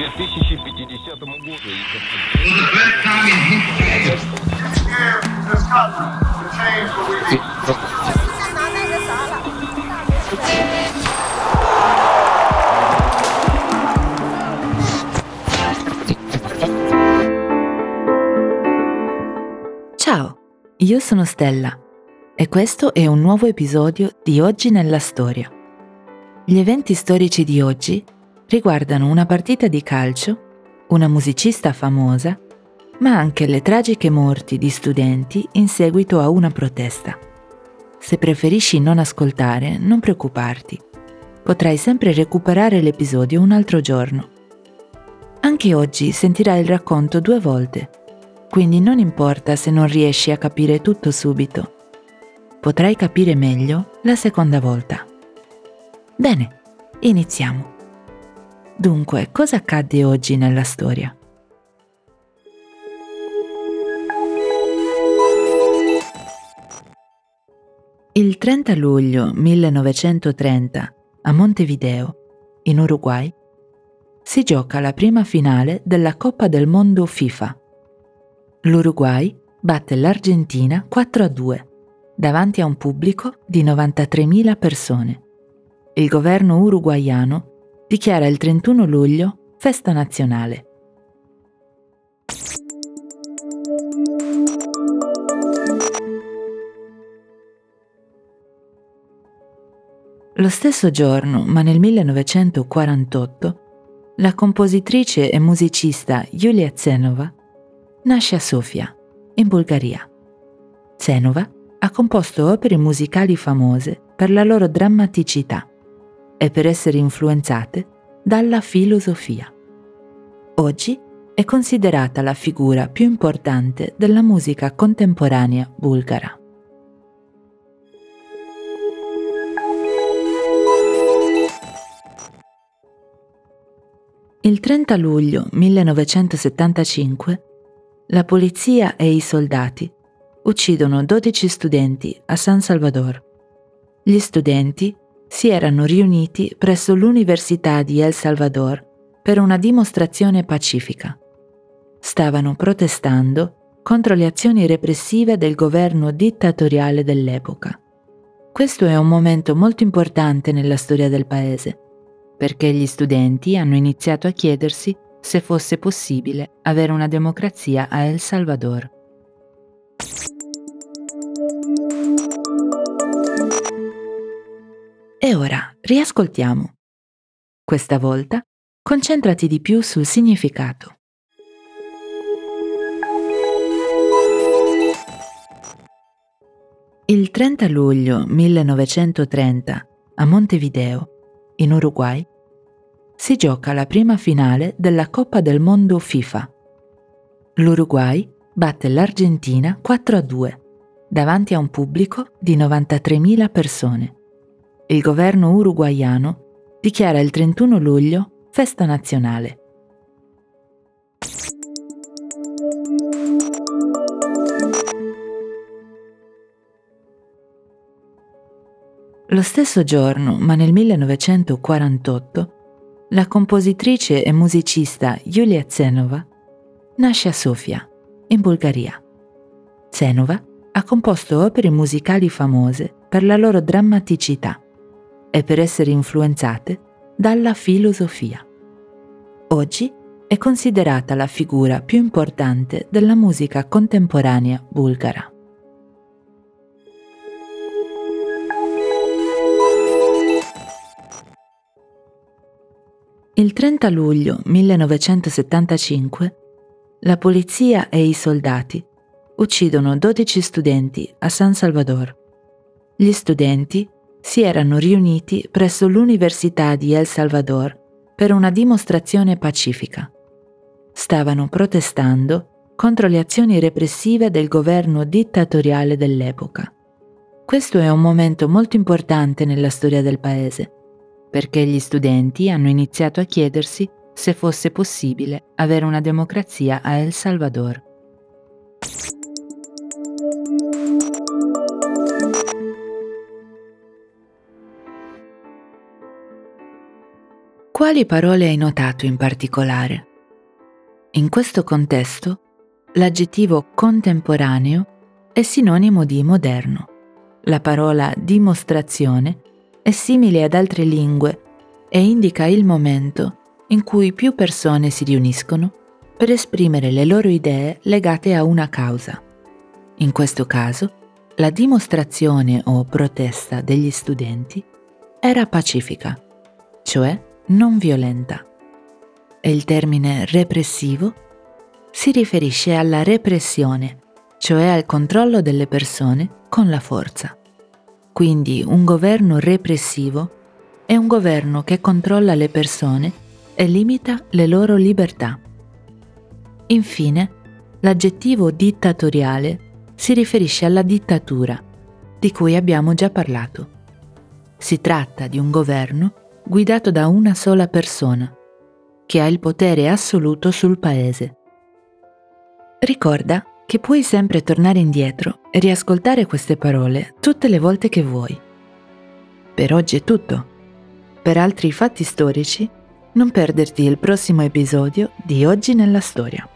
2050 году. Ciao, io sono Stella e questo è un nuovo episodio di Oggi nella Storia. Gli eventi storici di oggi riguardano una partita di calcio, una musicista famosa, ma anche le tragiche morti di studenti in seguito a una protesta. Se preferisci non ascoltare, non preoccuparti. Potrai sempre recuperare l'episodio un altro giorno. Anche oggi sentirai il racconto due volte, quindi non importa se non riesci a capire tutto subito. Potrai capire meglio la seconda volta. Bene, iniziamo. Dunque, cosa accadde oggi nella storia? Il 30 luglio 1930 a Montevideo, in Uruguay, si gioca la prima finale della Coppa del Mondo FIFA. L'Uruguay batte l'Argentina 4 a 2 davanti a un pubblico di 93.000 persone. Il governo uruguaiano dichiara il 31 luglio festa nazionale. Lo stesso giorno, ma nel 1948, la compositrice e musicista Yulia Zenova nasce a Sofia, in Bulgaria. Zenova ha composto opere musicali famose per la loro drammaticità e per essere influenzate dalla filosofia. Oggi è considerata la figura più importante della musica contemporanea bulgara. Il 30 luglio 1975 la polizia e i soldati uccidono 12 studenti a San Salvador. Gli studenti si erano riuniti presso l'Università di El Salvador per una dimostrazione pacifica. Stavano protestando contro le azioni repressive del governo dittatoriale dell'epoca. Questo è un momento molto importante nella storia del paese, perché gli studenti hanno iniziato a chiedersi se fosse possibile avere una democrazia a El Salvador. E ora riascoltiamo. Questa volta concentrati di più sul significato. Il 30 luglio 1930 a Montevideo, in Uruguay, si gioca la prima finale della Coppa del Mondo FIFA. L'Uruguay batte l'Argentina 4 a 2 davanti a un pubblico di 93.000 persone il governo uruguaiano dichiara il 31 luglio festa nazionale. Lo stesso giorno, ma nel 1948, la compositrice e musicista Yulia Zenova nasce a Sofia, in Bulgaria. Zenova ha composto opere musicali famose per la loro drammaticità e per essere influenzate dalla filosofia. Oggi è considerata la figura più importante della musica contemporanea bulgara. Il 30 luglio 1975 la polizia e i soldati uccidono 12 studenti a San Salvador. Gli studenti si erano riuniti presso l'Università di El Salvador per una dimostrazione pacifica. Stavano protestando contro le azioni repressive del governo dittatoriale dell'epoca. Questo è un momento molto importante nella storia del paese, perché gli studenti hanno iniziato a chiedersi se fosse possibile avere una democrazia a El Salvador. Quali parole hai notato in particolare? In questo contesto, l'aggettivo contemporaneo è sinonimo di moderno. La parola dimostrazione è simile ad altre lingue e indica il momento in cui più persone si riuniscono per esprimere le loro idee legate a una causa. In questo caso, la dimostrazione o protesta degli studenti era pacifica, cioè non violenta. E il termine repressivo si riferisce alla repressione, cioè al controllo delle persone con la forza. Quindi un governo repressivo è un governo che controlla le persone e limita le loro libertà. Infine, l'aggettivo dittatoriale si riferisce alla dittatura, di cui abbiamo già parlato. Si tratta di un governo guidato da una sola persona, che ha il potere assoluto sul paese. Ricorda che puoi sempre tornare indietro e riascoltare queste parole tutte le volte che vuoi. Per oggi è tutto. Per altri fatti storici, non perderti il prossimo episodio di Oggi nella Storia.